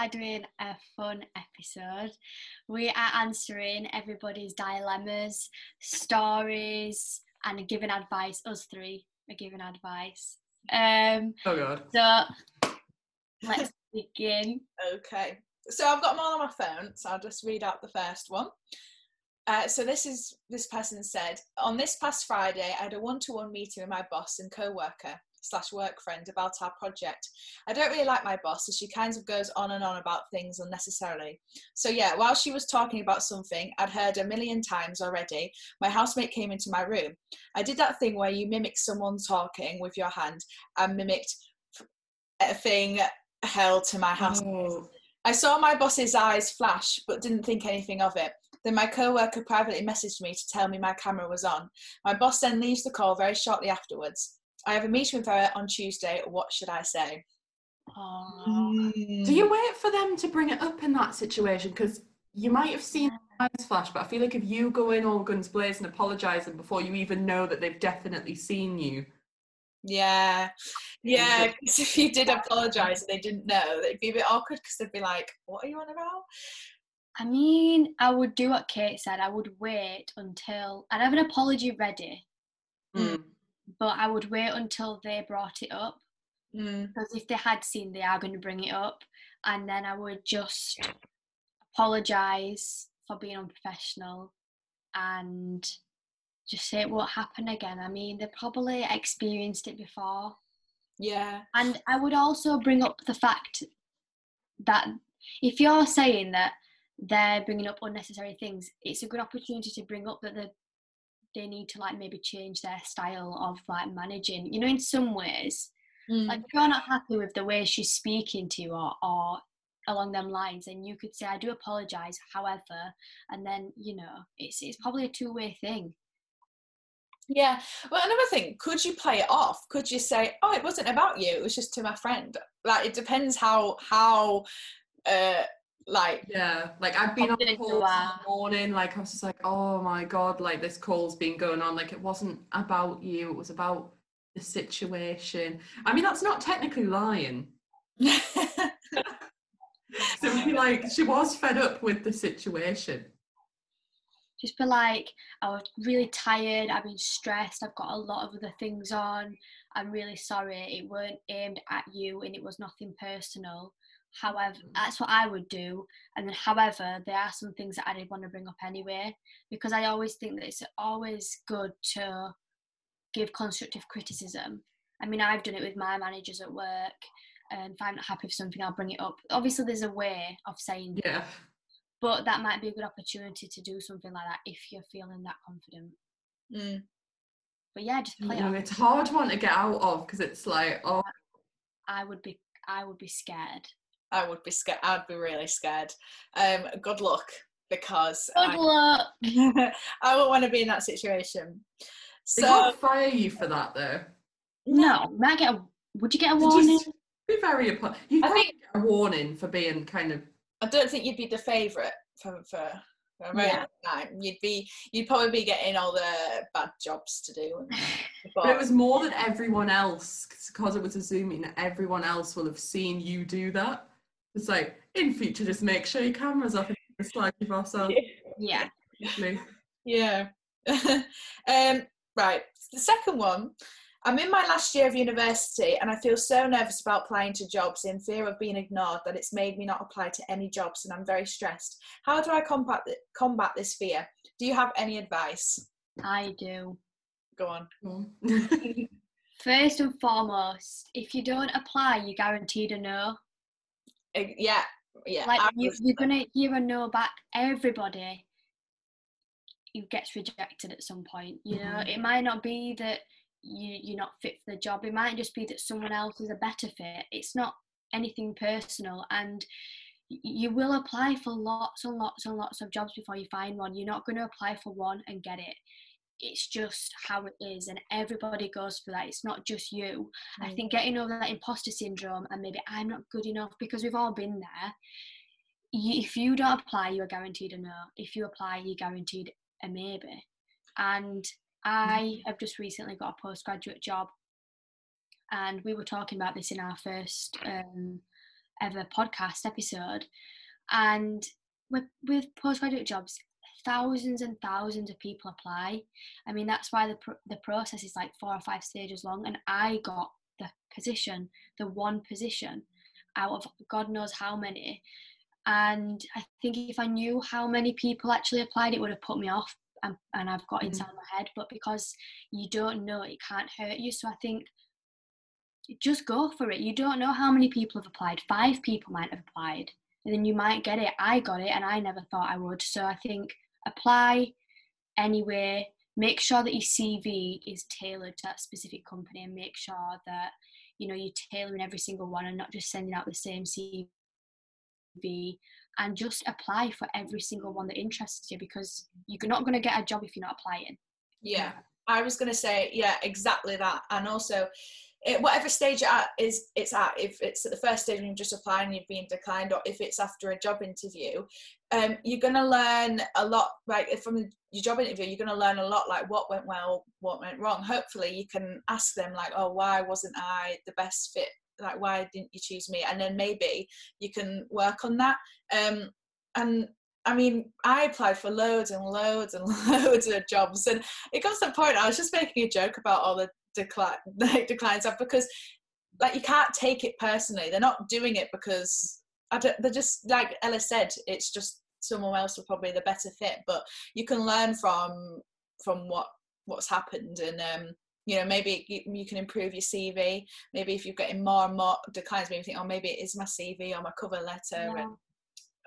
are doing a fun episode. We are answering everybody's dilemmas, stories, and giving advice. Us three are giving advice. Um, Oh god. so let's begin. Okay. So I've got them all on my phone, so I'll just read out the first one. Uh, so this is this person said on this past Friday I had a one-to-one meeting with my boss and co-worker slash work friend about our project. I don't really like my boss as she kind of goes on and on about things unnecessarily. So yeah, while she was talking about something I'd heard a million times already, my housemate came into my room. I did that thing where you mimic someone talking with your hand and mimicked a thing held to my house. Oh, I saw my boss's eyes flash, but didn't think anything of it. Then my co-worker privately messaged me to tell me my camera was on. My boss then leaves the call very shortly afterwards. I have a meeting with her on Tuesday. What should I say? Aw. Do you wait for them to bring it up in that situation? Because you might have seen eyes flash, but I feel like if you go in all guns blazing, and apologising before you even know that they've definitely seen you, Yeah, yeah. 'cause if you did apologise and they didn't know, it'd be a bit awkward because they'd be like, "What are you on about?" I mean, I would do what Kate said. I would wait until I'd have an apology ready, Mm. But I would wait until they brought it up. Mm. because if they had seen they are going to bring it up and then i would just apologize for being unprofessional and just say it won't happen again i mean they probably experienced it before Yeah, and i would also bring up the fact that if you're saying that they're bringing up unnecessary things it's a good opportunity to bring up that they they need to like maybe change their style of like managing you know in some ways Mm. like if you're not happy with the way she's speaking to you or, or along them lines and you could say i do apologize however and then you know it's it's probably a two-way thing yeah. Well, another thing, could you play it off? Could you say, "Oh, it wasn't about you; it was just to my friend"? Like, it depends how how uh like yeah, like I've been on calls in the morning, like I was just like, oh my god, like this call's been going on, like it wasn't about you, it was about the situation. I mean, that's not technically lying. So maybe like she was fed up with the situation. just be like i was really tired i've been stressed i've got a lot of other things on i'm really sorry it weren't aimed at you and it was nothing personal however that's what i would do and then however there are some things that i did want to bring up anyway because i always think that it's always good to give constructive criticism i mean i've done it with my managers at work and if i'm not happy with something i'll bring it up obviously there's a way of saying Yeah. but that might be a good opportunity to do something like that if you're feeling that confident. Mm. But yeah, just play it it's a hard one to get out of because it's like, oh, I would be, I would be scared. I would be scared. I'd be really scared. Um, good luck because Good luck. I, I won't want to be in that situation. they can't fire you for that though. No, might get a. Would you get a warning? you be very apo- You I think get a warning for being kind of. I don't think you'd be the favourite for for. for Yeah. time. You'd be, you'd probably be getting all the bad jobs to do. and- But it was more than everyone else because it was assuming that everyone else will have seen you do that. It's like in future, just make sure your camera's off and it's like your boss on. yeah. Yeah. um, right. The second one. I'm in my last year of university and I feel so nervous about applying to jobs in fear of being ignored that it's made me not apply to any jobs and I'm very stressed. How do I combat, th- combat this fear? Do you have any advice? I do. Go on. First and foremost, if you don't apply, you're guaranteed a no. Yeah. Yeah. Like you, you're gonna hear a no back. Everybody who gets rejected at some point. You know, Mhm. it might not be that you you're not fit for the job. It might just be that someone else is a better fit. It's not anything personal, and you will apply for lots and lots and lots of jobs before you find one. You're not going to apply for one and get it. It's just how it is, and everybody goes for that. It's not just you. I Mm. think getting over that imposter syndrome and maybe I'm not good enough because we've all been there. if you don't apply, you are guaranteed a no. If you apply, you're guaranteed a maybe. And I have just recently got a postgraduate job, and we were talking about this in our first um, ever podcast episode. And with, with postgraduate jobs, thousands and thousands of people apply. I mean, that's why the pr- the process is like four or five stages long. And I got the position, the one position, out of God knows how many. And I think if I knew how many people actually applied, it would have put me off. And, and I've got Mm-hmm. inside my head, but because you don't know, it can't hurt you. So I think just go for it. You don't know how many people have applied. Five people might have applied, and then you might get it. I got it, and I never thought I would. So I think apply anyway. Make sure that your CV is tailored to that specific company, and make sure that you know you're tailoring every single one, and not just sending out the same CV. And just apply for every single one that interests you, because you're not going to get a job if you're not applying. Yeah, I was going to say, yeah, exactly that. And also, it, whatever stage it at is it's at, if it's at the first stage and you're just apply and you've been declined, or if it's after a job interview, um, you're going to learn a lot. Like from your job interview, you're going to learn a lot. Like what went well, what went wrong. Hopefully, you can ask them like, oh, why wasn't I the best fit? Like, why didn't you choose me? And then maybe you can work on that. Um, and I mean, I applied for loads and loads and loads of jobs, and it got to the point I was just making a joke about all the decline, like declines of because, like, you can't take it personally. They're not doing it because I don't, they're just like Ella said. It's just someone else will probably the better fit, but you can learn from from what what's happened, and um, you know maybe you, you can improve your CV. Maybe if you're getting more and more declines, maybe think, oh, maybe it is my CV or my cover letter, Yeah. and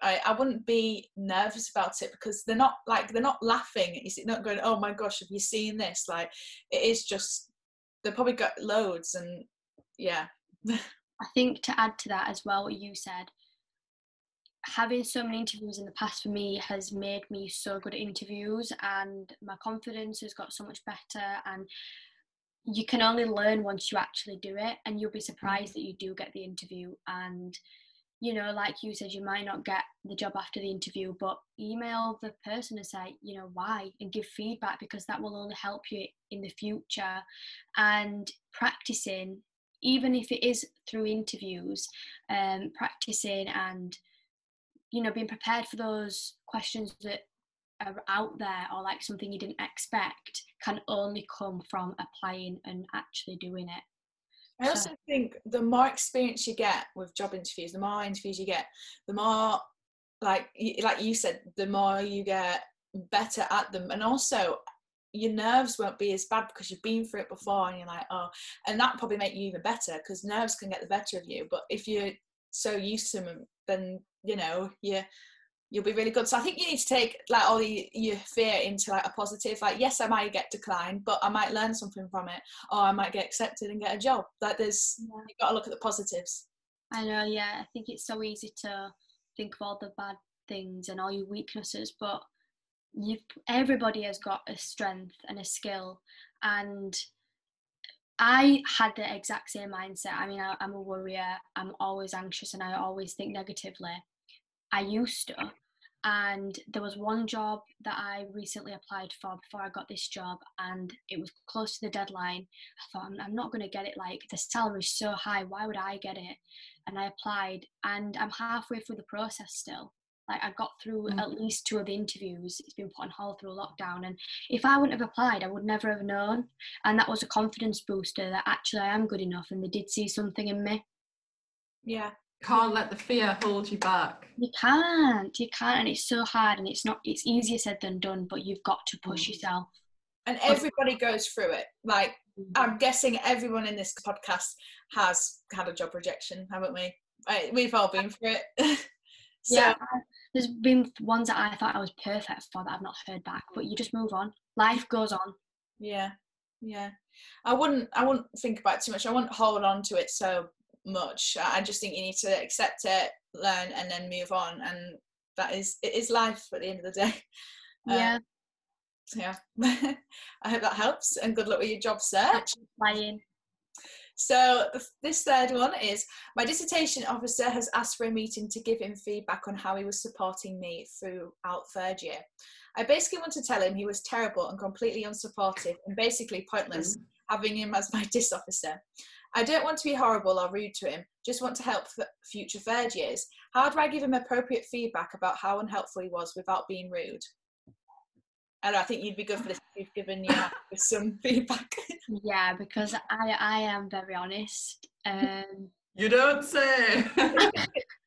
I, I wouldn't be nervous about it because they're not like they're not laughing. They're not going, "Oh my gosh, have you seen this?" Like it is just they've probably got loads and yeah, I think to add to that as well, what you said, having so many interviews in the past for me has made me so good at interviews and my confidence has got so much better and you can only learn once you actually do it and you'll be surprised mm. that you do get the interview and you know like you said you might not get the job after the interview but email the person and say you know why and give feedback because that will only help you in the future. And practicing even if it is through interviews um practicing and you know being prepared for those questions that are out there or like something you didn't expect can only come from applying and actually doing it I also think the more experience you get with job interviews, the more interviews you get, the more like like you said, the more you get better at them, and also your nerves won't be as bad because you've been through it before, and you're like, oh, and that probably make you even better because nerves can get the better of you. But if you're so used to them, then you know you you'll be really good. So I think you need to take like all the, your fear into like a positive. Like, yes, I might get declined, but I might learn something from it, or I might get accepted and get a job. Like, there's Yeah. you've got to look at the positives. I know, yeah. I think it's so easy to think of all the bad things and all your weaknesses, but you everybody has got a strength and a skill, and I had the exact same mindset. I mean, I, I'm a worrier. I'm always anxious, and I always think negatively. I used to, and there was one job that I recently applied for before I got this job, and it was close to the deadline. I thought, I'm, I'm not going to get it. Like the salary's so high, why would I get it? and I applied and I'm halfway through the process still. Like I got through Mm. at least two of the interviews. It's been put on hold through lockdown and if I wouldn't have applied I would never have known. And that was a confidence booster that actually I am good enough and they did see something in me. Yeah, Can't let the fear hold you back. You can't, you can't and it's so hard and it's not it's easier said than done, but you've got to push Mm. yourself. and everybody goes through it. Like, I'm guessing everyone in this podcast has had a job rejection, haven't we? We've all been through it. so, yeah, there's been ones that I thought I was perfect for that I've not heard back, but you just move on. Life goes on. yeah yeah i wouldn't i wouldn't think about it too much i wouldn't hold on to it so much. I just think you need to accept it learn and then move on. And that is it is life at the end of the day. Uh, Yeah, so yeah. I hope that helps and good luck with your job search. So this third one is my dissertation officer has asked for a meeting to give him feedback on how he was supporting me throughout third year. I basically want to tell him he was terrible and completely unsupportive and basically pointless having him as my dis officer. I don't want to be horrible or rude to him, just want to help future third years. How do I give him appropriate feedback about how unhelpful he was without being rude? And I think you'd be good for this if you've given you some feedback. Yeah, because I I am very honest. Um, You don't say.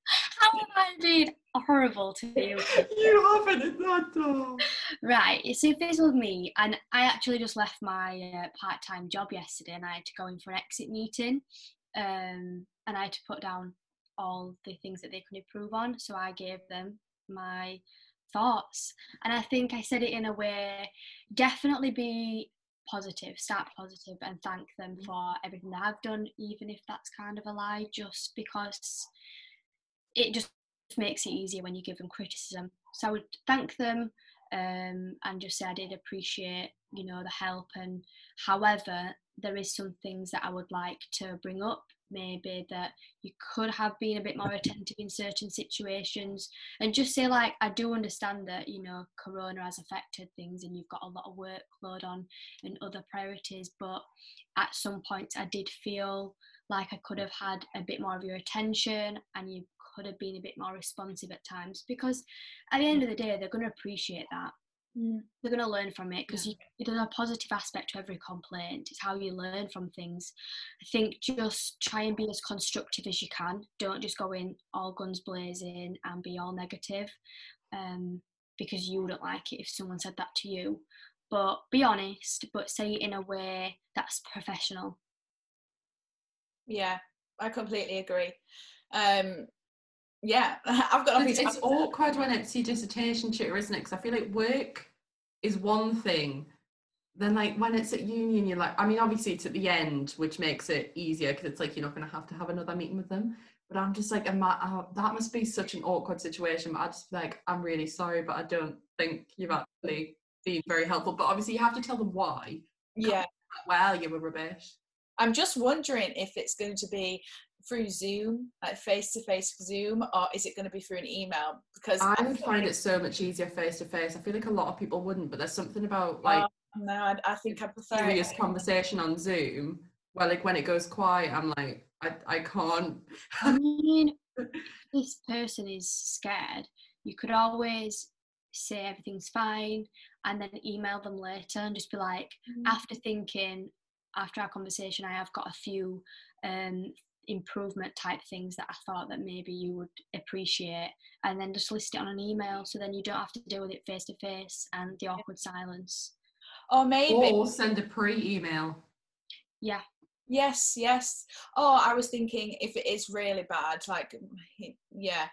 how am I being horrible to you? you haven't in that though. Right, so if this was me, and I actually just left my uh, part time job yesterday and I had to go in for an exit meeting, um, and I had to put down all the things that they could improve on. So I gave them my thoughts, and I think I said it in a way definitely be positive, start positive, and thank them for everything that I've done, even if that's kind of a lie, just because it just makes it easier when you give them criticism. So I would thank them um, and just say I did appreciate, you know, the help. And however, there is some things that I would like to bring up. Maybe that you could have been a bit more attentive in certain situations, and just say like, I do understand that you know Corona has affected things, and you've got a lot of workload on and other priorities. But at some points, I did feel like I could have had a bit more of your attention, and you could have been a bit more responsive at times because at the end of the day they're going to appreciate that. They're going to learn from it because there's a positive aspect to every complaint it's how you learn from things. I think just try and be as constructive as you can. Don't just go in all guns blazing and be all negative um, because you wouldn't like it if someone said that to you. But be honest but say it in a way that's professional. Yeah, I completely agree. Um, yeah, I've got It's, it's awkward when it's your dissertation tutor, isn't it? Because I feel like work is one thing. Then, like when it's at union, you're like, I mean, obviously it's at the end, which makes it easier because it's like you're not going to have to have another meeting with them. But I'm just like, am I, oh, uh, that must be such an awkward situation. But I just like, I'm really sorry, but I don't think you've actually been very helpful. But obviously, you have to tell them why. yeah. Well, you were rubbish. I'm just wondering if it's going to be through Zoom, like face to face Zoom, or is it going to be through an email? Because I would find it so much easier face to face. I feel like a lot of people wouldn't, but there's something about like Oh, no, I, I think I prefer. serious conversation on Zoom where like when it goes quiet, I'm like, I, I can't. I mean, this person is scared, you could always say everything's fine and then email them later and just be like, Mm. after thinking, after our conversation, I have got a few um, improvement type things that I thought that maybe you would appreciate, and then just list it on an email so then you don't have to deal with it face to face and the awkward silence. Or maybe Or send a pre-email. Yeah, Yes, yes. Oh, I was thinking if it is really bad, like, yeah,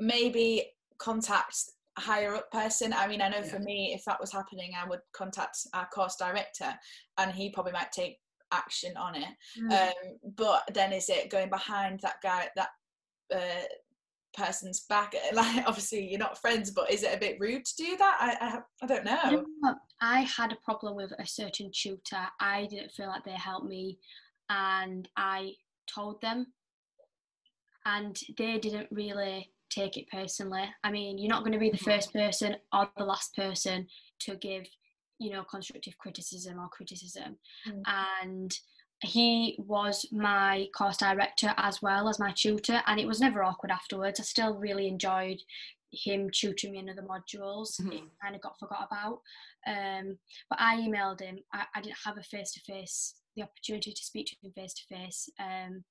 maybe contact a higher up person. I mean, I know for me, if that was happening, I would contact our course director and he probably might take action on it. Um, but then is it going behind that guy, that uh, person's back? Like, obviously, you're not friends, but is it a bit rude to do that? I, I, I don't know. You know? I had a problem with a certain tutor. I didn't feel like they helped me, and I told them, and they didn't really take it personally. I mean, you're not going to be the first person or the last person to give, you know, constructive criticism or criticism. Mm. And he was my course director as well as my tutor, and it was never awkward afterwards. I still really enjoyed him tutoring me in other modules. It Mhm. kind of got forgot about. Um, but I emailed him. I, I didn't have a face to face, the opportunity to speak to him face to face. Um,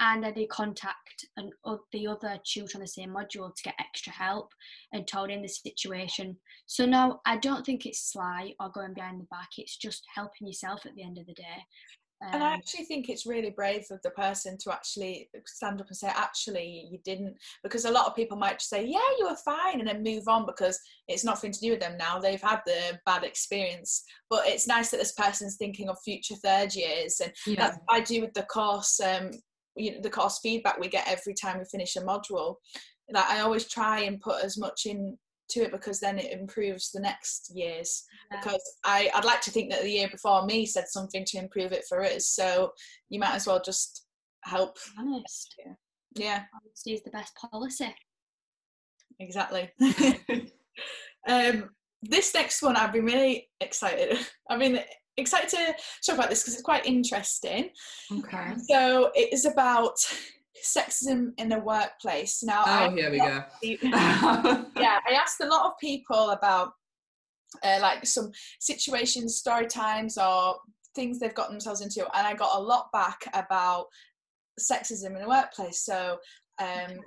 and I did contact an, the other tutor on the same module to get extra help and told him the situation. So no, I don't think it's sly or going behind the back. It's just helping yourself at the end of the day. And I Um, actually think it's really brave of the person to actually stand up and say, actually, you didn't. Because a lot of people might say, yeah, you were fine, and then move on because it's nothing to do with them now. They've had the bad experience. But it's nice that this person's thinking of future third years. And Yeah. that's what I do with the course, um, you know, the course feedback we get every time we finish a module. Like I always try and put as much in to it because then it improves the next years. Yeah. Because I, I'd like to think that the year before me said something to improve it for us. So you might as well just help. honest. Yeah, Honesty is the best policy. exactly. um, this next one, I've been really excited. I've been excited to talk about this because it's quite interesting. okay. So it is about sexism in the workplace. Now, Oh, I, here we go. yeah, I asked a lot of people about uh, like some situations, story times, or things they've got themselves into, and I got a lot back about sexism in the workplace. So, um,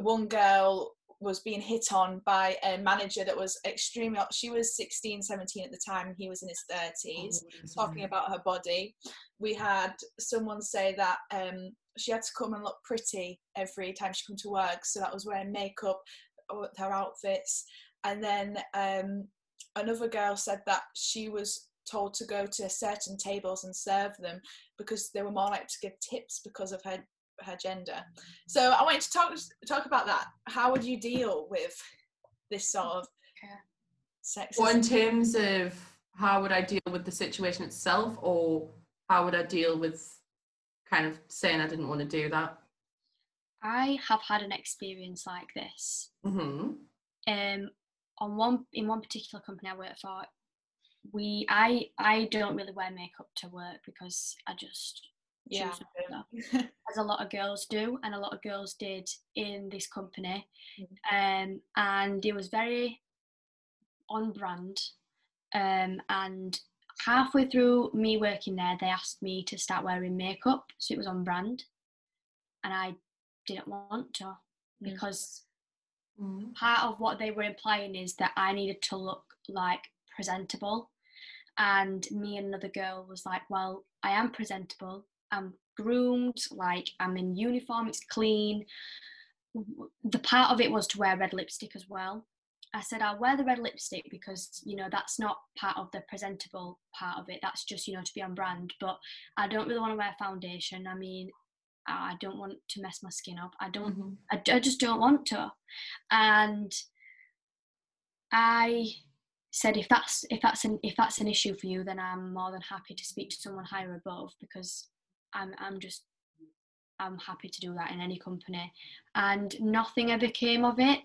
one girl was being hit on by a manager that was extremely she was 16 17 at the time he was in his 30s talking about her body. We had someone say that um, she had to come and look pretty every time she come to work, so that was wearing makeup with her outfits. And then um, another girl said that she was told to go to certain tables and serve them because they were more likely to give tips because of her her gender. So I wanted to talk talk about that. How would you deal with this sort of Okay. sexism? Well, in terms of how would I deal with the situation itself, or how would I deal with kind of saying I didn't want to do that? I have had an experience like this. hmm Um, on one in one particular company I work for, we I I don't really wear makeup to work because I just yeah. choose not to. as a lot of girls do, and a lot of girls did in this company. Um, and it was very on brand. Um, and halfway through me working there, they asked me to start wearing makeup, so it was on brand. And I didn't want to Mm. because Mm. part of what they were implying is that I needed to look like presentable. And me and another girl was like, Well, I am presentable. I'm groomed, like I'm in uniform, it's clean. The part of it was to wear red lipstick as well. I said, I'll wear the red lipstick because, you know, that's not part of the presentable part of it. That's just, you know, to be on brand. But I don't really want to wear foundation. I mean, I don't want to mess my skin up. I don't Mhm. I, I just don't want to. And I said if that's if that's an if that's an issue for you, then I'm more than happy to speak to someone higher above because I'm I'm just I'm happy to do that in any company. And nothing ever came of it.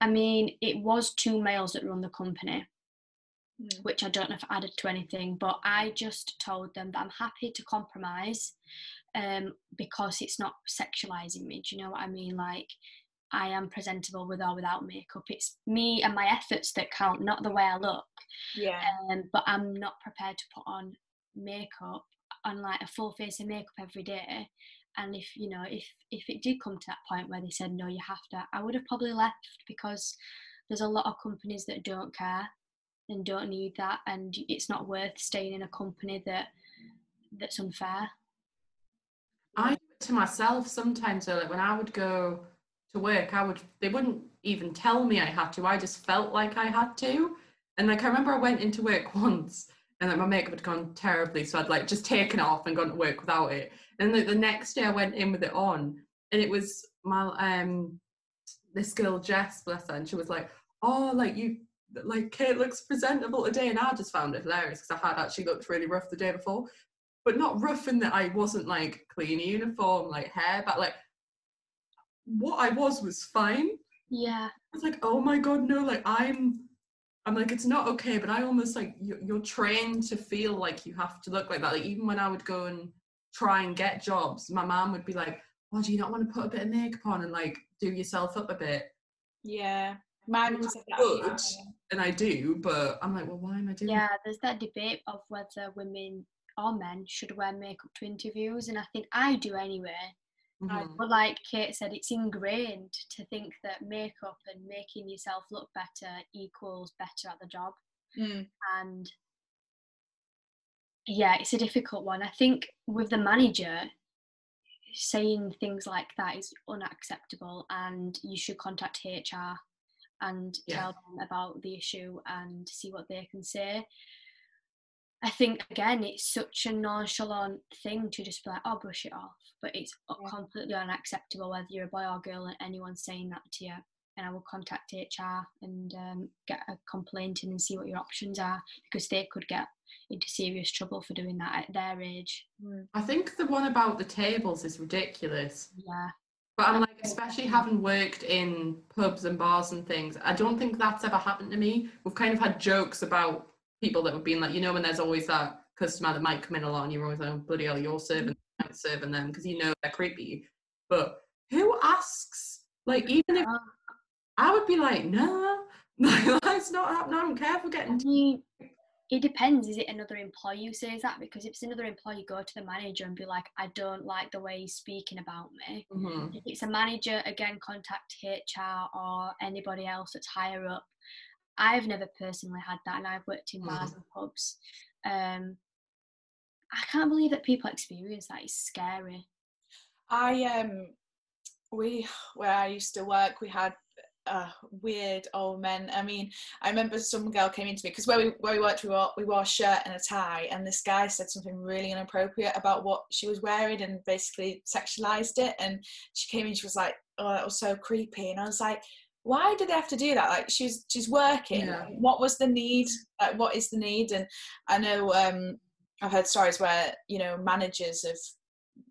I mean, it was two males that run the company, Mm. which I don't know if added to anything, but I just told them that I'm happy to compromise um, because it's not sexualizing me. Do you know what I mean? Like, I am presentable with or without makeup. It's me and my efforts that count, not the way I look. Yeah. Um, but I'm not prepared to put on makeup on like a full face of makeup every day. And if you know, if if it did come to that point where they said no, you have to, I would have probably left because there's a lot of companies that don't care and don't need that, and it's not worth staying in a company that that's unfair. I to myself sometimes. Though, like when I would go to work, I would they wouldn't even tell me I had to. I just felt like I had to. And like I remember I went into work once and like my makeup had gone terribly, so I'd like just taken it off and gone to work without it. And like the next day I went in with it on, and it was my um this girl Jess, bless her, and she was like, "Oh, like you." Like Kate looks presentable today, and I just found it hilarious because I had actually looked really rough the day before but not rough in that I wasn't like clean uniform, like hair, but like what I was was fine. Yeah, I was like, oh my god, no, like I'm, I'm like it's not okay, but I almost like you're, you're trained to feel like you have to look like that. Like even when I would go and try and get jobs, my mom would be like, oh, do you not want to put a bit of makeup on and like do yourself up a bit? Yeah. My mum said that. Good. And I do, but I'm like, well, why am I doing? yeah. There's that debate of whether women or men should wear makeup to interviews, and I think I do anyway. Mhm. But like Kate said, it's ingrained to think that makeup and making yourself look better equals better at the job. Mm. And yeah, it's a difficult one. I think with the manager, saying things like that is unacceptable, and you should contact HR and Yeah. tell them about the issue and see what they can say. I think again, it's such a nonchalant thing to just be like, "Oh, brush it off," but it's Yeah. completely unacceptable whether you're a boy or girl and anyone's saying that to you. and I will contact HR and um, get a complaint in and see what your options are because they could get into serious trouble for doing that at their age. I think the one about the tables is ridiculous. Yeah. But I'm like, especially having worked in pubs and bars and things, I don't think that's ever happened to me. We've kind of had jokes about people that have been like, you know, when there's always that customer that might come in a lot and you're always like, oh, bloody hell, you're serving, serving them because you know they're creepy. But who asks? Like, even if I would be like, no, that's not happening. I don't care if we're getting. I mean, it depends. Is it another employee who says that? Because if it's another employee, go to the manager and be like, I don't like the way he's speaking about me. Mhm. If it's a manager, again, contact HR or anybody else that's higher up. I've never personally had that, and I've worked in bars and pubs. Um, I can't believe that people experience that. It's scary. I um we where I used to work we had uh, weird old men. I mean, I remember some girl came into me because where we where we worked we wore we wore a shirt and a tie, and this guy said something really inappropriate about what she was wearing and basically sexualized it. And she came in, she was like, "Oh, that was so creepy," and I was like. Why did they have to do that? Like she's she's working. Yeah. What was the need? Like what is the need? And I know um, I've heard stories where you know managers have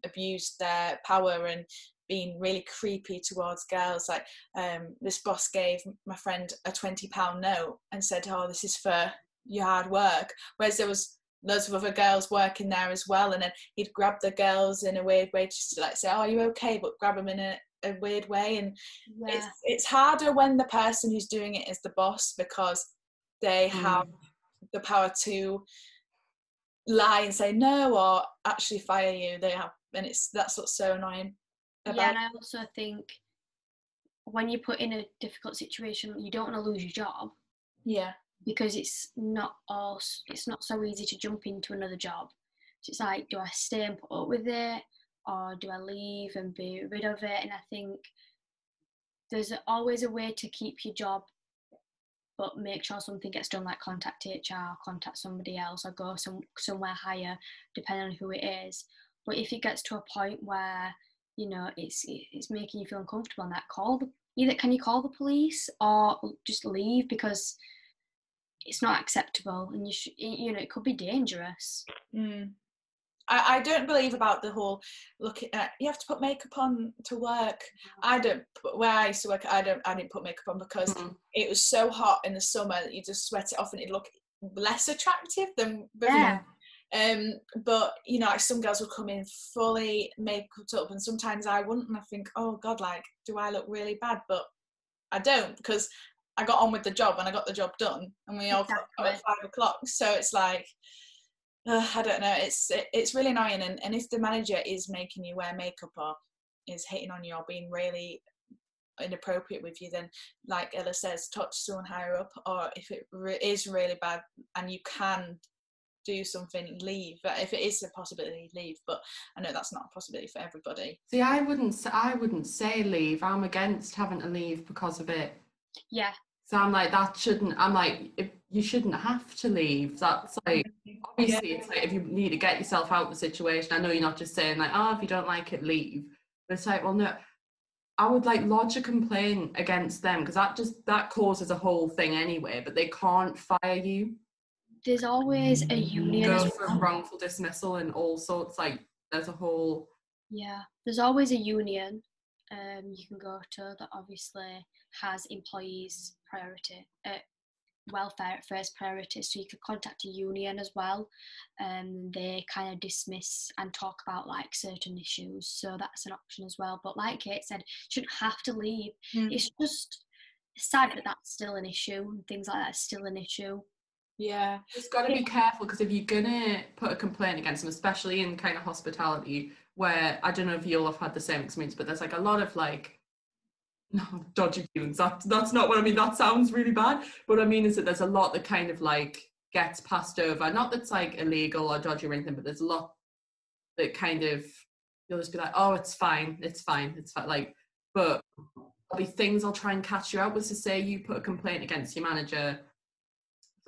abused their power and been really creepy towards girls. Like um, this boss gave my friend a twenty pound note and said, "Oh, this is for your hard work." Whereas there was loads of other girls working there as well, and then he'd grab the girls in a weird way, just to like say, "Oh, are you okay?" But grab them in a, a weird way, and Yeah. it's it's harder when the person who's doing it is the boss because they Mm. have the power to lie and say no or actually fire you they have and it's that's what's so annoying Yeah, about and I also think when you put in a difficult situation, you don't want to lose your job. yeah because it's not all it's not so easy to jump into another job. So it's like, do I stay and put up with it, or do I leave and be rid of it? And I think there's always a way to keep your job, but make sure something gets done. Like contact HR, contact somebody else, or go some somewhere higher, depending on who it is. But if it gets to a point where you know it's it's making you feel uncomfortable, and that call the either can you call the police or just leave because it's not acceptable and you should you know it could be dangerous mm. I, I don't believe about the whole look at you have to put makeup on to work i don't where i used to work i don't i didn't put makeup on because Mhm. it was so hot in the summer that you just sweat it off and it look less attractive than before. Yeah. Um, but you know, like some girls would come in fully makeup up, and sometimes I wouldn't, and I think, oh God, like, do I look really bad? But I don't because I got on with the job and I got the job done, and we all got at five o'clock. So it's like, uh, I don't know. It's it, it's really annoying, and, and if the manager is making you wear makeup or is hitting on you or being really inappropriate with you, then like Ella says, talk to someone higher up, or if it re- is really bad and you can do something, leave. But If it is a possibility, leave. But I know that's not a possibility for everybody. See, I wouldn't. s- I wouldn't say leave. I'm against having to leave because of it. yeah So I'm like, that shouldn't. I'm like, if you shouldn't have to leave. That's like, obviously, it's like if you need to get yourself out of the situation. I know you're not just saying like, oh, if you don't like it, leave. But it's like, well, no. I would like lodge a complaint against them because that just that causes a whole thing anyway. But they can't fire you. there's always a union Go for well. wrongful dismissal and all sorts. Like, there's a whole. yeah there's always a union um you can go to that obviously has employees priority uh, welfare at first priority. So you could contact a union as well and they kind of dismiss and talk about like certain issues so that's an option as well. But like kate said you shouldn't have to leave. Mm. it's just sad that that's still an issue and things like that are still an issue. Yeah. Just got to be careful because if you're gonna put a complaint against them, especially in kind of hospitality, where I don't know if you'll have had the same experience, but there's like a lot of like no dodgy dealings. That that's not what I mean. That sounds really bad. What I mean is that there's a lot that kind of like gets passed over. Not that's like illegal or dodgy or anything, but there's a lot that kind of you'll just be like, oh, it's fine, it's fine, it's fine. Like, but there'll be things I'll try and catch you out with to say you put a complaint against your manager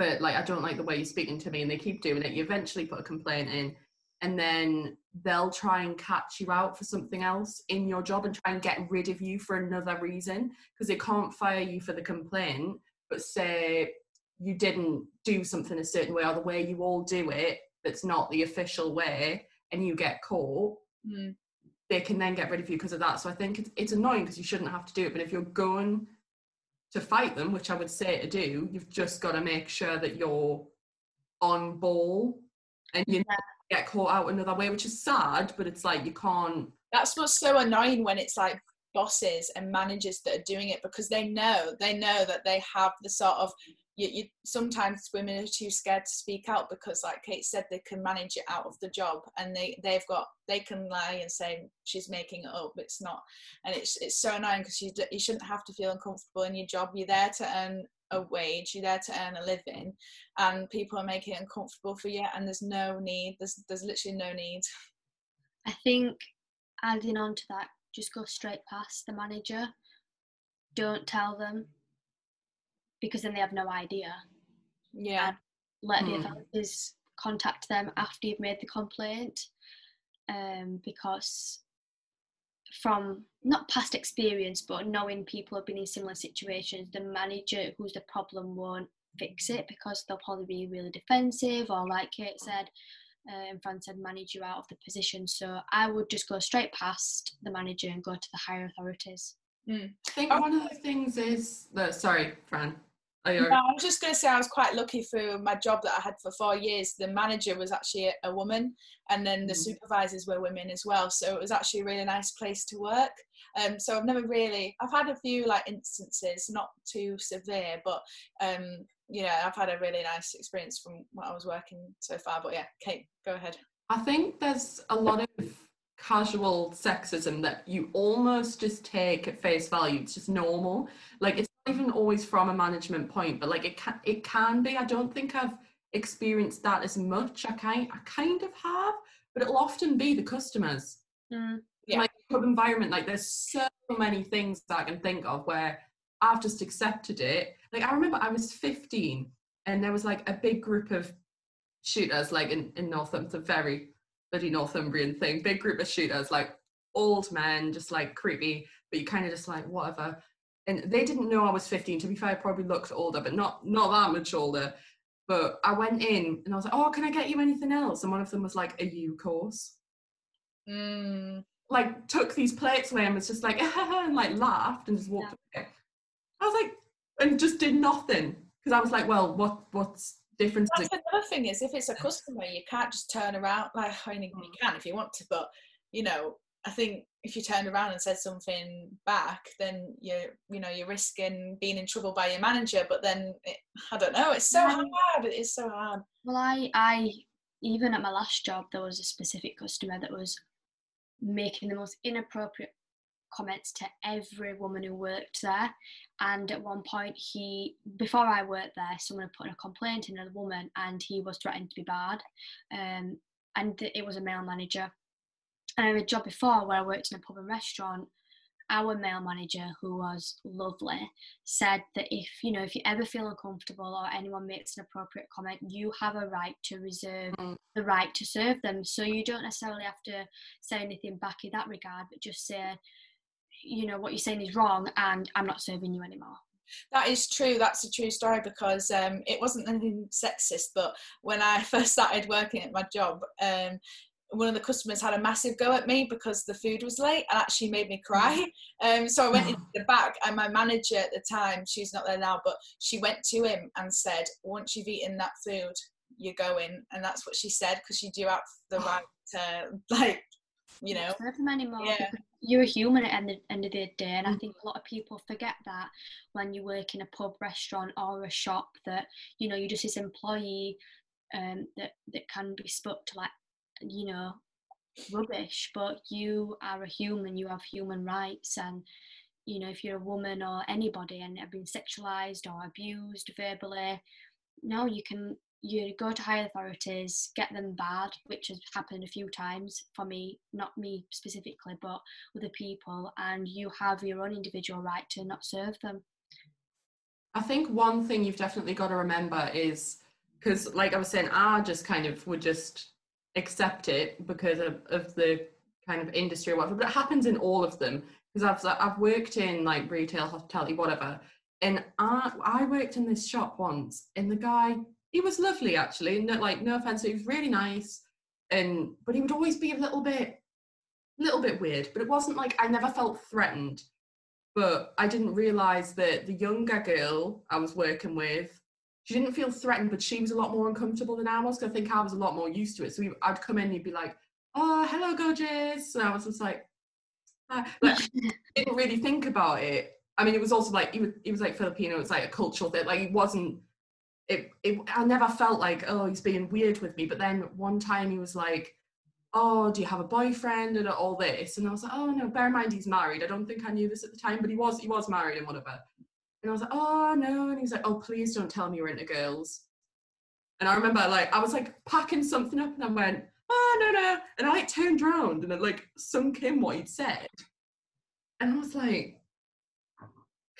but like I don't like the way you're speaking to me and they keep doing it. You eventually put a complaint in and then they'll try and catch you out for something else in your job and try and get rid of you for another reason because they can't fire you for the complaint but say you didn't do something a certain way or the way you all do it that's not the official way and you get caught Mm. they can then get rid of you because of that so i think it's, it's annoying because you shouldn't have to do it but if you're going to fight them which i would say to do you've just got to make sure that you're on ball and you Yeah. Get caught out another way which is sad but it's like you can't That's what's so annoying when it's like bosses and managers that are doing it because they know they know that they have the sort of you, you sometimes women are too scared to speak out because like kate said they can manage it out of the job and they they've got they can lie and say she's making it up. It's not and it's it's so annoying because you, you shouldn't have to feel uncomfortable in your job. You're there to earn a wage you're there to earn a living and people are making it uncomfortable for you and there's no need there's there's literally no need I think adding on to that, just go straight past the manager. Don't tell them because then they have no idea. yeah Let the Hmm. authorities contact them after you've made the complaint. Um, because from not past experience, but knowing people have been in similar situations, the manager who's the problem won't fix it because they'll probably be really defensive or, like Kate said, uh, and Fran said, manage you out of the position. So I would just go straight past the manager and go to the higher authorities. I think Oh. one of the things is that sorry, Fran. Are you No, I was just going to say I was quite lucky for my job that I had for four years. The manager was actually a, a woman, and then the Mm. supervisors were women as well. So it was actually a really nice place to work. Um, so I've never really, I've had a few like instances, not too severe, but um, you know, I've had a really nice experience from what I was working so far. But yeah, Kate, go ahead. I think there's a lot of casual sexism that you almost just take at face value. It's just normal. Like it's not even always from a management point, but like it can it can be. I don't think I've experienced that as much. I kind I kind of have, but it'll often be the customers. Mm, yeah. Like pub environment, like there's so many things that I can think of where I've just accepted it. Like I remember I was 15 and there was like a big group of shooters like in, in Northampton, very bloody Northumbrian thing, big group of shooters, like old men, just like creepy, but you kind of just like whatever. And they didn't know I was 15. To be fair, I probably looked older, but not not that much older. But I went in and I was like, "Oh, can I get you anything else?" And one of them was like "A U course. Mm, Like took these plates away and was just like, and like laughed and just walked away. I was like, and just did nothing because I was like, "Well, what what's different?" that's another thing is if it's a customer, you can't just turn around. Like I mean, you can if you want to, but you know, I think if you turned around and said something back, then you're you know you're risking being in trouble by your manager. But then it, I don't know. It's so Yeah. hard. It is so hard. Well, I, I, even at my last job, there was a specific customer that was making the most inappropriate comments to every woman who worked there. And at one point, he, before I worked there, someone had put in a complaint in another woman, and he was threatened to be barred. Um, and it was a male manager. Had a job before where I worked in a pub and restaurant. Our male manager, who was lovely, said that if you know if you ever feel uncomfortable or anyone makes an appropriate comment, you have a right to reserve Mm. the right to serve them. So you don't necessarily have to say anything back in that regard, but just say, you know, what you're saying is wrong, and I'm not serving you anymore. That is true. That's a true story because um, it wasn't anything sexist. But when I first started working at my job, um, one of the customers had a massive go at me because the food was late and actually made me cry. Um, so I went into the back, and my manager at the time, she's not there now, but she went to him and said, "Once you've eaten that food, you're going." And that's what she said because you do have the right to, like, you know, serve them anymore. Yeah. You're a human at the end of, the day, and I Mm. think a lot of people forget that when you work in a pub, restaurant, or a shop, that you know you're just this employee um, that that can be spoke to like you know rubbish, but you are a human. You have human rights, and you know if you're a woman or anybody and have been sexualized or abused verbally, no, you can you go to higher authorities, get them bad, which has happened a few times for me, not me specifically, but other people, and you have your own individual right to not serve them. I think one thing you've definitely got to remember is because, like I was saying, I just kind of would just accept it because of, of the kind of industry or whatever, but it happens in all of them. Because I've I've worked in like retail, hospitality, whatever, and I I worked in this shop once, and the guy he was lovely actually, no like no offense, he was really nice, and but he would always be a little bit, little bit weird. But it wasn't like I never felt threatened, but I didn't realize that the younger girl I was working with she didn't feel threatened, but she was a lot more uncomfortable than I was. Because I think I was a lot more used to it. So I'd come in, and he'd be like, "Oh, hello, gorgeous," and I was just like, ah. like didn't really think about it. I mean, it was also like it was, he was like Filipino. It's like a cultural thing. Like it wasn't. It, it. I never felt like oh he's being weird with me. But then one time he was like, "Oh, do you have a boyfriend?" and all this, and I was like, "Oh no, bear in mind he's married. I don't think I knew this at the time, but he was he was married and whatever." And I was like, oh no. And he's like, oh, please don't tell me you're into girls. And I remember like I was like packing something up and I went, oh no no. And I like turned around and it like sunk in what he'd said. And I was like,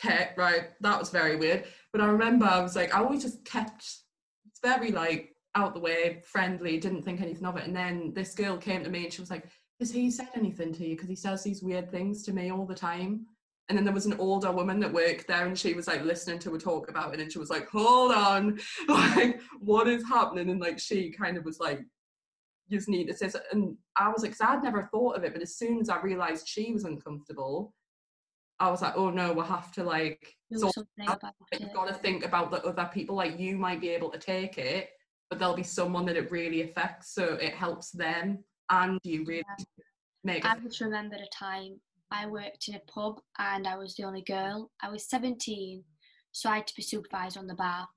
okay, right, that was very weird. But I remember I was like, I always just kept it's very like out the way, friendly, didn't think anything of it. And then this girl came to me and she was like, Has he said anything to you? Because he says these weird things to me all the time and then there was an older woman that worked there and she was like listening to a talk about it and she was like hold on like what is happening and like she kind of was like you just need to say and i was like because i'd never thought of it but as soon as i realized she was uncomfortable i was like oh no we'll have to like so you've got to think about the other people like you might be able to take it but there'll be someone that it really affects so it helps them and you really yeah. make i just remembered a time I worked in a pub and I was the only girl. I was 17, so I had to be supervised on the bar.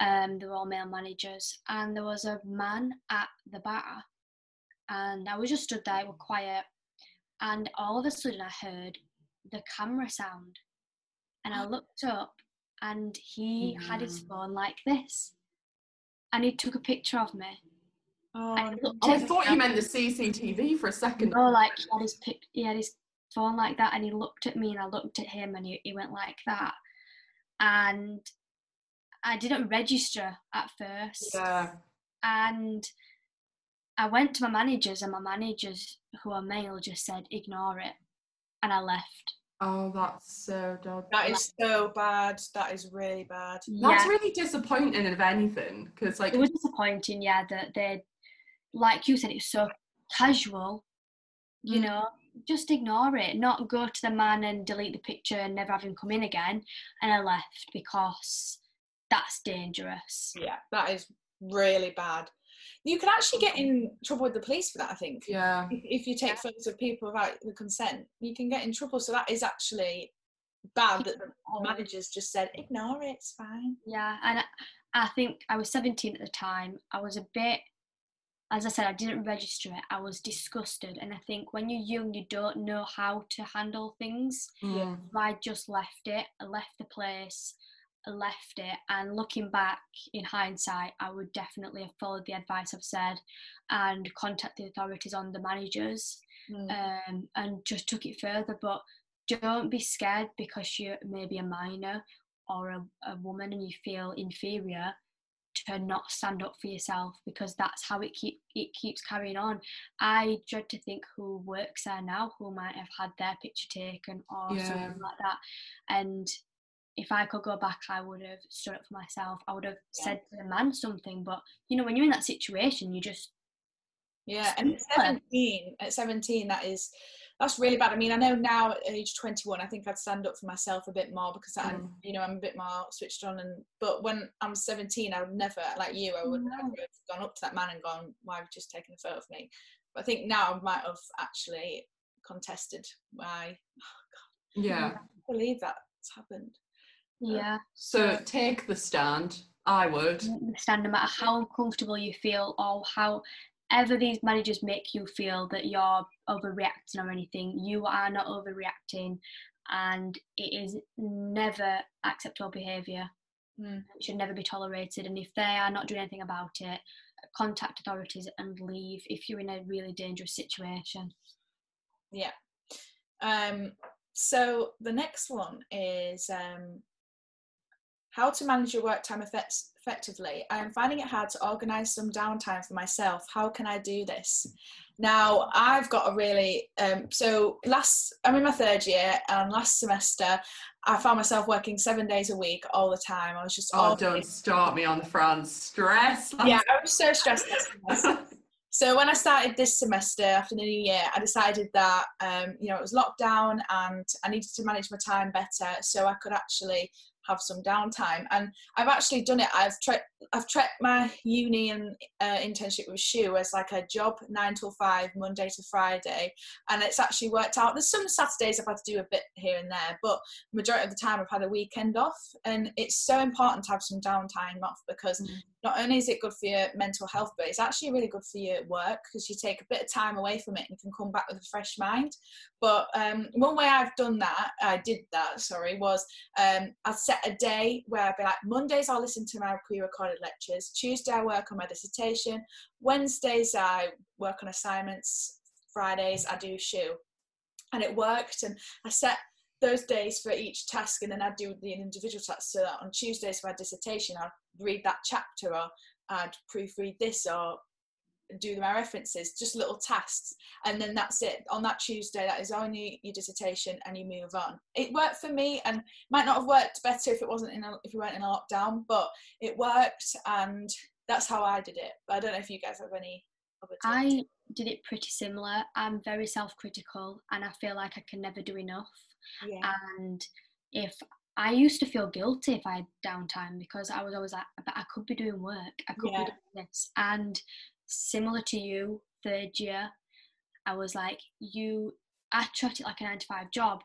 Um, there were all male managers, and there was a man at the bar, and I was just stood there, were quiet, and all of a sudden I heard the camera sound, and I looked up, and he yeah. had his phone like this, and he took a picture of me. Oh, I, oh, I thought you meant the CCTV for a second. Oh, like he had his pic- he had his phone like that and he looked at me and I looked at him and he, he went like that and I didn't register at first yeah. and I went to my managers and my managers who are male just said ignore it and I left Oh, that's so dodgy. That is so bad. That is really bad. That's really disappointing, if anything, because like it was disappointing. Yeah, that they, like you said, it's so casual. You mm. know, just ignore it, not go to the man and delete the picture and never have him come in again. And I left because that's dangerous. Yeah, that is really bad. You can actually get in trouble with the police for that, I think. Yeah. If, if you take yeah. photos of people without the consent, you can get in trouble. So that is actually bad that the managers just said, ignore it, it's fine. Yeah, and I, I think I was 17 at the time. I was a bit as I said, I didn't register it. I was disgusted. And I think when you're young, you don't know how to handle things. Yeah. I just left it. I left the place. I left it. And looking back in hindsight, I would definitely have followed the advice I've said and contact the authorities on the managers mm. um, and just took it further. But don't be scared because you're maybe a minor or a, a woman and you feel inferior to not stand up for yourself because that's how it keep it keeps carrying on. I dread to think who works there now who might have had their picture taken or yeah. something like that. And if I could go back, I would have stood up for myself. I would have yeah. said to the man something. But you know, when you're in that situation, you just yeah. And at seventeen, at seventeen, that is that's really bad. I mean, I know now at age 21, I think I'd stand up for myself a bit more because I'm, mm. you know, I'm a bit more switched on. And but when I'm 17, I would never, like you, I would no. never have gone up to that man and gone, "Why have you just taken a photo of me?" But I think now I might have actually contested why. Oh yeah, I can't believe that's happened. Yeah. So take the stand. I would. Stand no matter how uncomfortable you feel or how ever these managers make you feel that you're overreacting or anything, you are not overreacting and it is never acceptable behaviour. Mm. It should never be tolerated. And if they are not doing anything about it, contact authorities and leave if you're in a really dangerous situation. Yeah. Um, so the next one is um, how to manage your work time effects, effectively. I am finding it hard to organise some downtime for myself. How can I do this? Now, I've got a really, um, so last, I'm in my third year, and last semester, I found myself working seven days a week all the time. I was just, oh, don't start me on the front. Stress. Yeah, I was so stressed. so when I started this semester after the new year, I decided that um, you know it was lockdown and I needed to manage my time better so I could actually have some downtime. And I've actually done it. I've tried. I've tried my uni and uh, internship with Shoe as like a job nine till five, Monday to Friday, and it's actually worked out. There's some Saturdays I've had to do a bit here and there, but majority of the time I've had a weekend off, and it's so important to have some downtime off because mm not only is it good for your mental health, but it's actually really good for your work because you take a bit of time away from it and you can come back with a fresh mind. But um, one way I've done that, I did that, sorry, was um, I set a day where I'd be like, Mondays I'll listen to my pre recorded lectures, Tuesday I work on my dissertation, Wednesdays I work on assignments, Fridays I do shoe. And it worked, and I set those days for each task and then I'd do the individual tasks so that on Tuesdays for my dissertation I'd read that chapter or I'd proofread this or do my references, just little tasks, and then that's it. On that Tuesday, that is only your dissertation, and you move on. It worked for me, and might not have worked better if it wasn't in a, if we weren't in a lockdown, but it worked, and that's how I did it. But I don't know if you guys have any other. Tips. I did it pretty similar. I'm very self-critical, and I feel like I can never do enough. Yeah. And if I used to feel guilty if I had downtime because I was always like, but I could be doing work, I could yeah. be doing this. And similar to you, third year, I was like, you, I treat it like a nine to five job.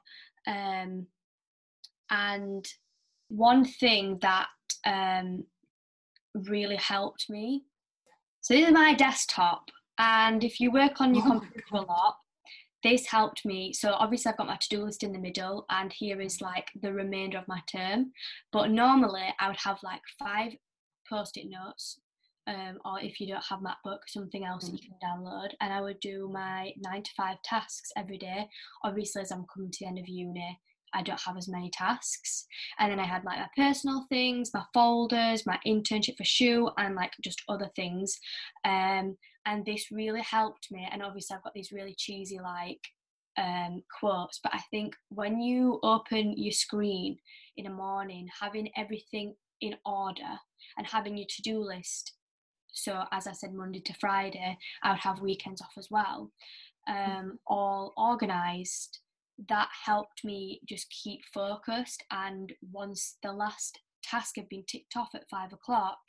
Um, and one thing that um, really helped me, so this is my desktop. And if you work on your oh computer a lot, this helped me. So obviously I've got my to-do list in the middle and here is like the remainder of my term. But normally I would have like five post-it notes um, or if you don't have MacBook, something else mm. you can download. And I would do my nine to five tasks every day. Obviously, as I'm coming to the end of uni, I don't have as many tasks. And then I had like my personal things, my folders, my internship for shoe, and like just other things. Um, and this really helped me and obviously i've got these really cheesy like um, quotes but i think when you open your screen in the morning having everything in order and having your to-do list so as i said monday to friday i would have weekends off as well um, all organized that helped me just keep focused and once the last task had been ticked off at five o'clock,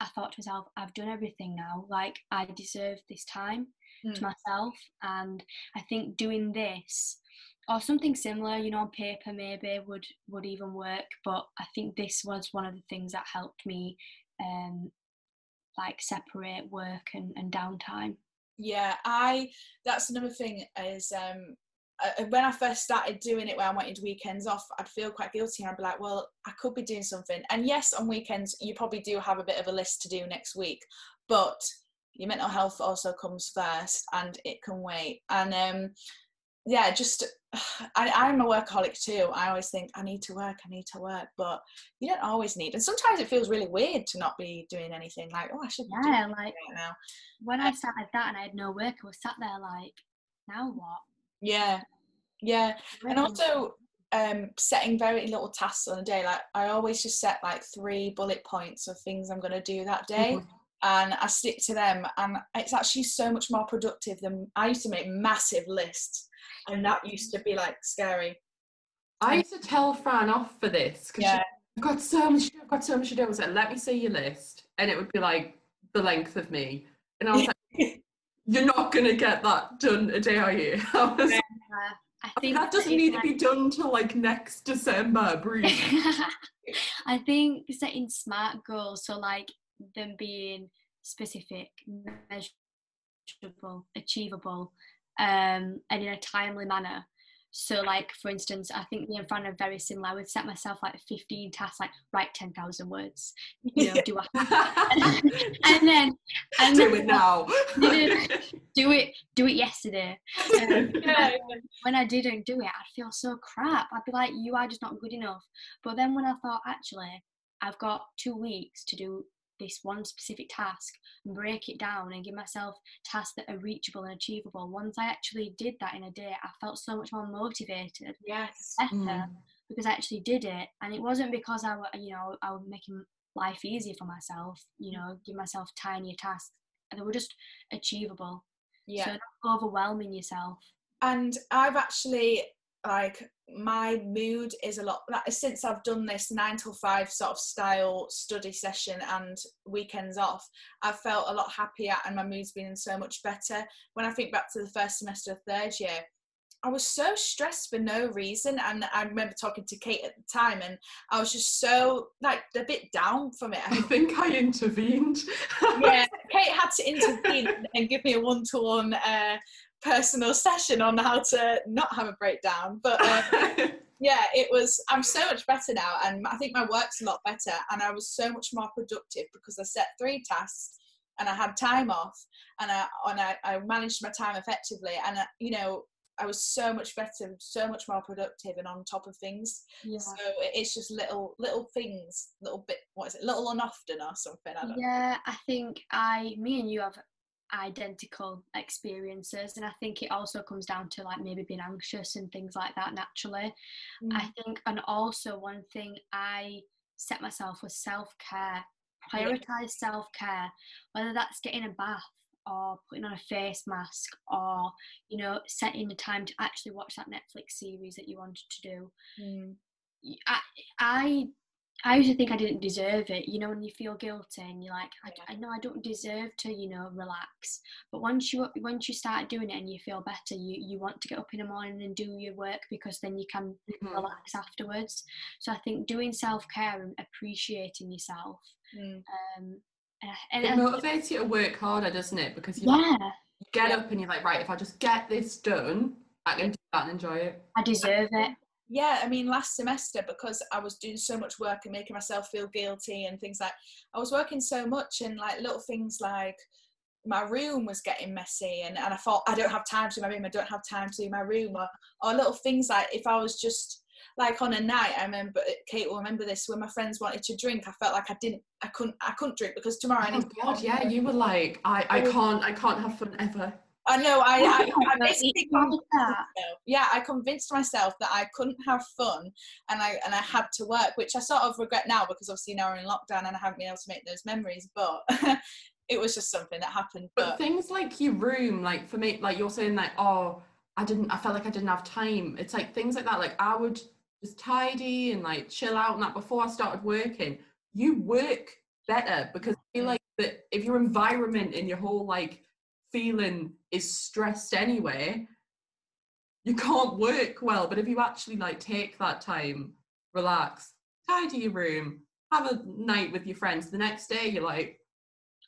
I thought to myself, I've done everything now. Like I deserve this time mm. to hmm. myself. And I think doing this or something similar, you know, on paper maybe would would even work. But I think this was one of the things that helped me um like separate work and, and downtime. Yeah, I that's another thing is um uh, when I first started doing it, where I wanted weekends off, I'd feel quite guilty. And I'd be like, well, I could be doing something. And yes, on weekends, you probably do have a bit of a list to do next week, but your mental health also comes first and it can wait. And um, yeah, just I, I'm a workaholic too. I always think I need to work, I need to work, but you don't always need. And sometimes it feels really weird to not be doing anything. Like, oh, I should. Yeah, like right now. When I started that and I had no work, I was sat there like, now what? Yeah, yeah, and also um, setting very little tasks on a day. Like I always just set like three bullet points of things I'm going to do that day. Mm-hmm. And I stick to them, and it's actually so much more productive than I used to make massive lists, and that used to be like scary. I used to tell Fran off for this because yeah. I've got so much, I've got so much to do. I was like, let me see your list, and it would be like the length of me, and I was like, you're not gonna get that done a day, are you? I was, yeah. I think that doesn't need to be done till like next December, breathe. I think setting smart goals, so like them being specific, measurable, achievable, um, and in a timely manner, so, like for instance, I think me and Fran are very similar. I would set myself like 15 tasks, like write 10,000 words. You know, do I? and then and do then, it now. do it, do it yesterday. Um, yeah. When I didn't do it, I'd feel so crap. I'd be like, you are just not good enough. But then when I thought, actually, I've got two weeks to do this one specific task and break it down and give myself tasks that are reachable and achievable. Once I actually did that in a day, I felt so much more motivated, Yes. better Mm. because I actually did it. And it wasn't because I, wa- you know, I was making life easier for myself. You know, give myself tinier tasks. And they were just achievable. Yeah. So not overwhelming yourself. and I've actually like my mood is a lot like since I've done this nine till five sort of style study session and weekends off, I've felt a lot happier and my mood's been so much better. When I think back to the first semester of third year, I was so stressed for no reason, and I remember talking to Kate at the time, and I was just so like a bit down from it. I think I intervened. yeah, Kate had to intervene and give me a one-to-one uh, personal session on how to not have a breakdown. But uh, yeah, it was. I'm so much better now, and I think my work's a lot better. And I was so much more productive because I set three tasks, and I had time off, and I and I, I managed my time effectively. And uh, you know, I was so much better, so much more productive, and on top of things. Yeah. So it's just little little things, little bit. What is it? Little and often or something. I don't know. Yeah, I think I, me and you have identical experiences, and I think it also comes down to like maybe being anxious and things like that naturally. Mm. I think, and also one thing I set myself was self care. Yeah. Prioritize self care, whether that's getting a bath or putting on a face mask or you know setting the time to actually watch that Netflix series that you wanted to do. Mm. I, I I used to think I didn't deserve it. You know, when you feel guilty and you're like, I, Yeah. I know I don't deserve to, you know, relax. But once you once you start doing it and you feel better, you you want to get up in the morning and do your work because then you can Mhm. relax afterwards. So I think doing self care and appreciating yourself. Mm. Um, and, and, It motivates you to work harder, doesn't it? Because you yeah, you get up and you're like, right, if I just get this done, I can do that and enjoy it. I deserve it. Yeah i mean last semester because i was doing so much work and making myself feel guilty and things like i was working so much and like little things like my room was getting messy and, and i thought i don't have time to do my room i don't have time to do my room or, or little things like if i was just like on a night i remember kate will remember this when my friends wanted to drink i felt like i didn't i couldn't i couldn't drink because tomorrow i Oh need to God, yeah, you were like, I, I oh. can't, I can't have fun ever. I know. I, I, I But basically it's convinced myself- yeah, I convinced myself that I couldn't have fun, and I and I had to work, which I sort of regret now because obviously now we're in lockdown and I haven't been able to make those memories. But it was just something that happened. But But things like your room, like for me, like you're saying, like, oh, I didn't, I felt like I didn't have time. It's like things like that. Like I would just tidy and like chill out and that before I started working. You work better because I feel mm. like that if your environment and your whole like feeling is stressed anyway, you can't work well. But if you actually like take that time, relax, tidy your room, have a night with your friends, the next day you're like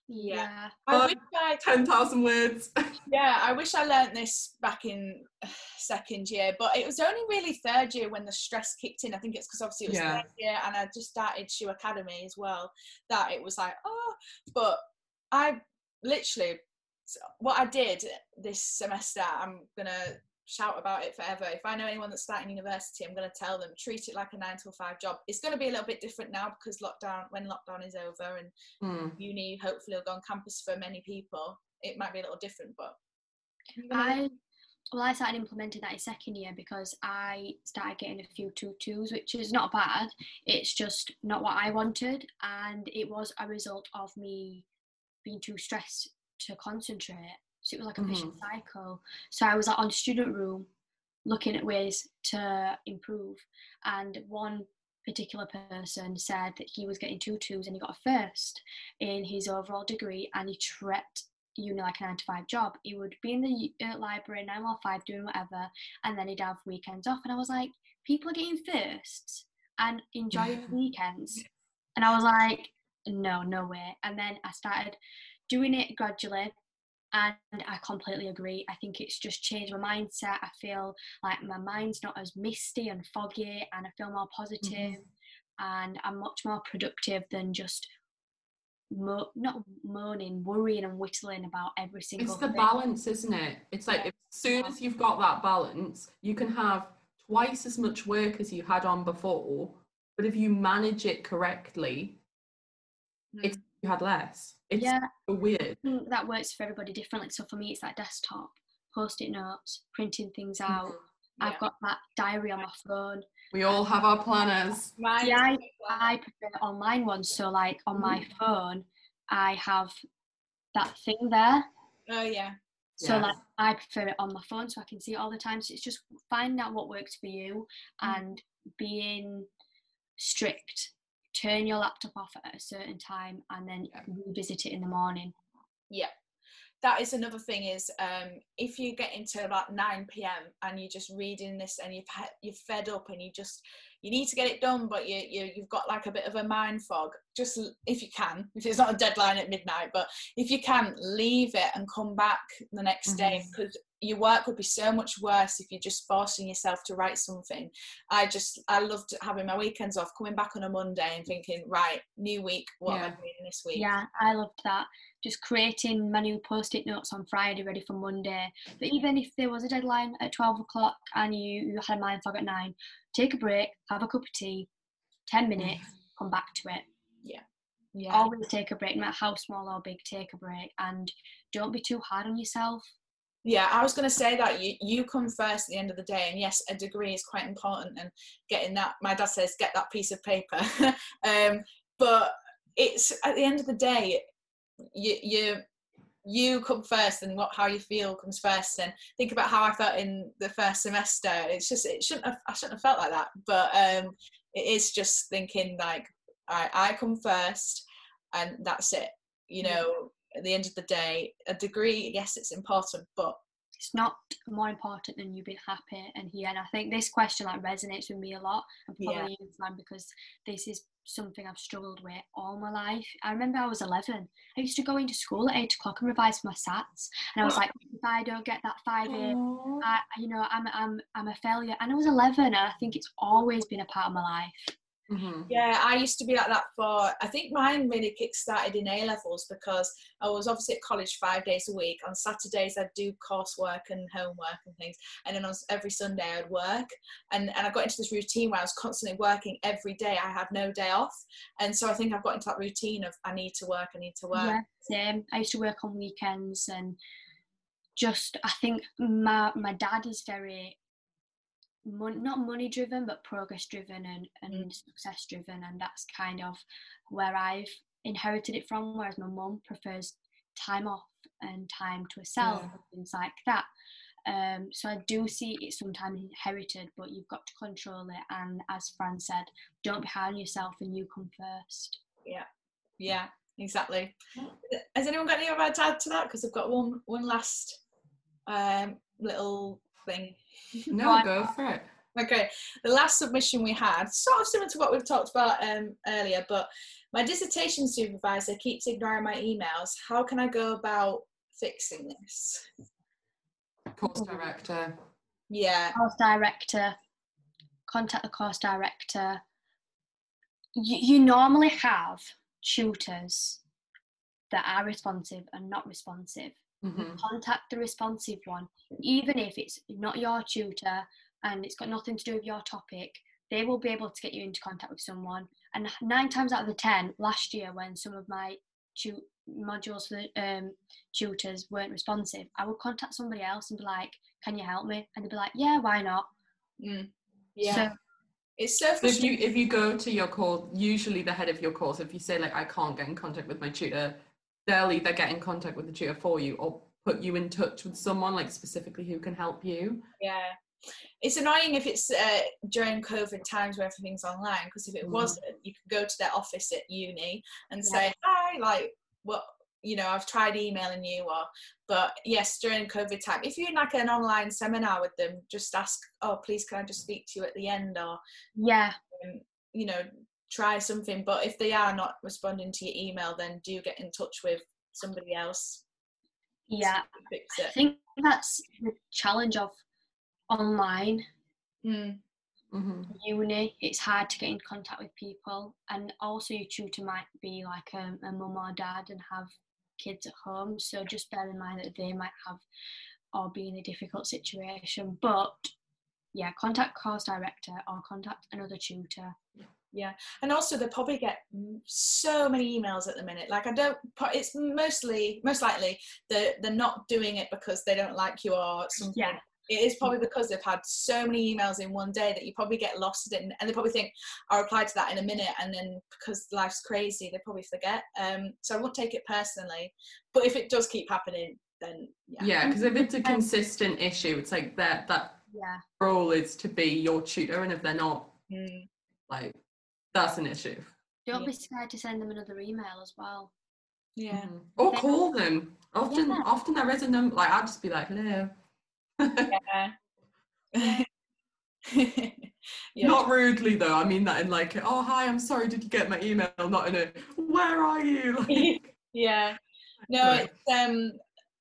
Yeah. Yeah. I wish I, ten thousand words. yeah, I wish I learnt this back in uh, second year, but it was only really third year when the stress kicked in. I think it's because obviously it was Yeah. third year and I just started Shoe Academy as well. That it was like, oh, but I literally what I did this semester. I'm gonna shout about it forever. If I know anyone that's starting university, I'm gonna tell them treat it like a nine to five job. It's gonna be a little bit different now because lockdown when lockdown is over and Hmm. uni hopefully will go on campus for many people. It might be a little different, but I well, I started implementing that in second year because I started getting a few two twos, which is not bad. It's just not what I wanted, and it was a result of me being too stressed to concentrate. So it was like a vicious cycle. So I was like on student room, looking at ways to improve, and one particular person said that he was getting two twos and he got a first in his overall degree, and he treated uni like a nine to five job. He would be in the uh, library nine or five doing whatever, and then he'd have weekends off. And I was like, people are getting firsts and enjoying weekends, and I was like, no, no way. And then I started doing it gradually. And I completely agree. I think it's just changed my mindset. I feel like my mind's not as misty and foggy, and I feel more positive, and I'm much more productive than just mo- not moaning, worrying, and whittling about every single. It's the thing. balance, isn't it? It's like Yeah. as soon as you've got that balance, you can have twice as much work as you had on before, But if you manage it correctly, Mm. it's had less. It's yeah, so weird. I think that works for everybody differently. So for me, it's that desktop, post-it notes, printing things out. Mhm. Yeah. I've got that diary on my phone. We all have our planners. Mine See, I. I prefer online ones. So like on my phone, I have that thing there. oh yeah. So Yeah. like I prefer it on my phone so I can see it all the time. So it's just finding out what works for you Mm. and being strict. Turn your laptop off at a certain time and then Yeah. revisit it in the morning. Yeah. That is another thing is um, if you get into about 9 p.m. and you're just reading this and you've had, you're fed up and you just you need to get it done but you, you you've got like a bit of a mind fog just if you can if it's not a deadline at midnight but if you can leave it and come back the next day Mhm. because your work would be so much worse if you're just forcing yourself to write something i just i loved having my weekends off coming back on a monday and thinking right new week what am i doing this week Yeah, I loved that. Just creating my new post-it notes on Friday, ready for Monday. But even if there was a deadline at twelve o'clock and you, you had a mind fog at nine, take a break, have a cup of tea, ten minutes, come back to it. yeah Yeah. Always take a break, no matter how small or big. Take a break, and don't be too hard on yourself. Yeah, I was going to say that you you come first at the end of the day, and yes, a degree is quite important, and getting that. My dad says get that piece of paper, um, but it's at the end of the day, you you you come first, and what how you feel comes first. And think about how I felt in the first semester. It's just it shouldn't have I shouldn't have felt like that, but um, it is just thinking like I I come first, and that's it. You Yeah. know, at the end of the day, a degree, yes, it's important, but It's not more important than you being happy and here. And I think this question like resonates with me a lot, and probably you, Fran, because this is something I've struggled with all my life. I remember I was 11. I used to go into school at eight o'clock and revise for my SATs, and I was like, if I don't get that five A, I, you know, I'm I'm I'm a failure. And I was 11, and I think it's always been a part of my life. Mhm. Yeah, I used to be like that for. I think mine really kick-started in A levels because I was obviously at college five days a week. On Saturdays, I'd do coursework and homework and things, and then on every Sunday I'd work. And and I got into this routine where I was constantly working every day. I had no day off, and so I think I've got into that routine of I need to work, I need to work. Yeah, same. I used to work on weekends, and just I think my my dad is very mon- not money driven, but progress driven and and success driven, and that's kind of where I've inherited it from. Whereas my mum prefers time off and time to herself Yeah. and things like that. Um, so I do see it sometimes inherited, but you've got to control it. And as Fran said, don't be hard on yourself, and you come first. Yeah, yeah, exactly. Has anyone got any other to add to that? Because I've got one one last um, little thing. No, Right. go for it. Okay, the last submission we had, sort of similar to what we've talked about um, earlier, but my dissertation supervisor keeps ignoring my emails. How can I go about fixing this? Course director. Yeah, course director, contact the course director. You, you normally have tutors that are responsive and not responsive. Mhm. Contact the responsive one, even if it's not your tutor and it's got nothing to do with your topic. They will be able to get you into contact with someone. And nine times out of the ten, last year when some of my tu- modules for the um, tutors weren't responsive, I would contact somebody else and be like, "Can you help me?" And they'd be like, "Yeah, why not?" mm, yeah. So it's so So if you if you go to your course, usually the head of your course, if you say like I can't get in contact with my tutor, they'll either get in contact with the tutor for you or put you in touch with someone like specifically who can help you. Yeah. It's annoying if it's uh, during COVID times where everything's online because if it Mm. wasn't, you could go to their office at uni and Yeah. say, hi, like, what, you know, I've tried emailing you or, but yes, during COVID time, if you're in like an online seminar with them, just ask, oh, please can I just speak to you at the end or, yeah, um, you know, try something. But if they are not responding to your email, then do get in touch with somebody else. yeah. Fix I think that's the challenge of online Mm, hmm uni. It's hard to get in contact with people, and also your tutor might be like a, a mum or dad and have kids at home. So just bear in mind that they might have or be in a difficult situation. But yeah, contact course director or contact another tutor. Yeah, and also they probably get mm, so many emails at the minute. Like I don't, it's mostly most likely they're they're not doing it because they don't like you or something. Yeah. It is probably because they've had so many emails in one day that you probably get lost in, and they probably think I'll reply to that in a minute, and then because life's crazy, they probably forget. Um, so I won't take it personally, but if it does keep happening, then yeah. Yeah, because if it's a consistent issue, it's like that that Yeah. role is to be your tutor, and if they're not, Mm. like that's an issue. Don't Yeah. be scared to send them another email as well. Yeah. Mhm. Or They- call them. Often, Yeah. often there is a number. Like I'd just be like, hello. Yeah. yeah. Not rudely though. I mean that in like, oh hi, I'm sorry, did you get my email? Not in a, where are you? Like, yeah. No, Right. it's um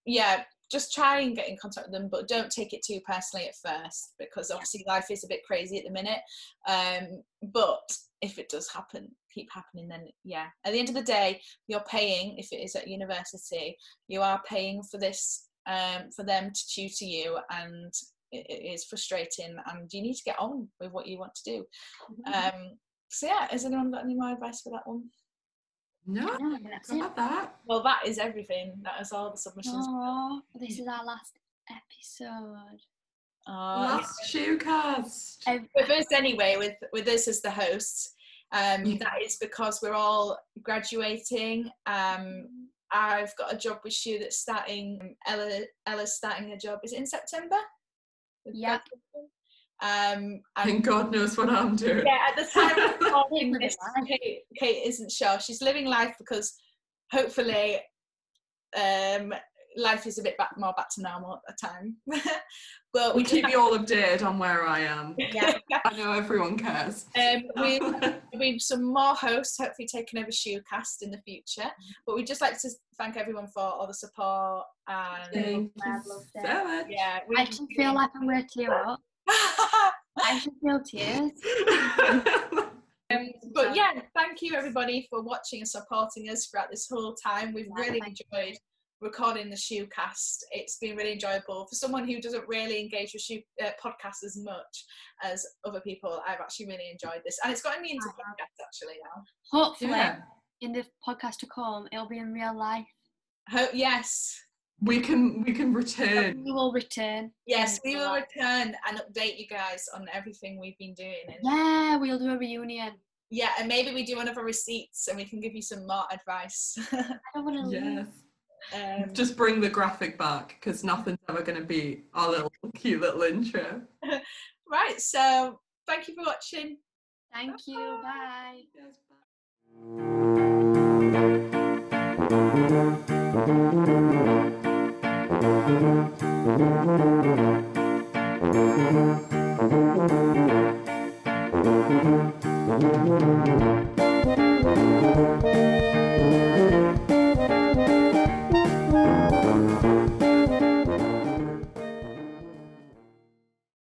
yeah, just try and get in contact with them, but don't take it too personally at first because obviously life is a bit crazy at the minute. Um, but if it does happen, keep happening, then yeah. At the end of the day, you're paying, if it is at university, you are paying for this um for them to tutor you and it, it is frustrating and you need to get on with what you want to do. Um so yeah, has anyone got any more advice for that one? no, Yeah, that's it. not that. Well, that is everything. That is all the submissions. Oh, this is our last episode. Uh, Last Shoocast. Ev- with us anyway, with with us as the hosts, um, that is because we're all graduating. Um, I've got a job with Shu that's starting. Ella Ella's starting a job. Is it in September? Yep. Um, and God knows what I'm doing. yeah, at the time this. Kate, Kate isn't sure. She's living life because hopefully um, life is a bit back, more back to normal at the time. but We we keep you all updated on where I am. Yeah. I know everyone cares. um, we there'll be some more hosts hopefully taking over Shoocast in the future. But we'd just like to thank everyone for all the support and Thank I've you loved so it. much. yeah, we I actually feel like I'm going to tear up. I should feel tears. um, but yeah, thank you everybody for watching and supporting us throughout this whole time. We've Yeah, really thank enjoyed recording the Shoocast. It's been really enjoyable for someone who doesn't really engage with shoe, uh, podcasts as much as other people. I've actually really enjoyed this, and it's gotten me into I have. podcasts actually now. Hopefully, yeah. in the podcast to come, it'll be in real life. Hope yes, We can we can return. We will return. yes, we will life. return and update you guys on everything we've been doing. And Yeah, we'll do a reunion. yeah, and maybe we do one of our receipts and we can give you some more advice. I don't want to leave. Yes. um, Just bring the graphic back because nothing's ever going to be our little cute little intro. right, so thank you for watching. Thank you. Bye. Yes, bye. Thank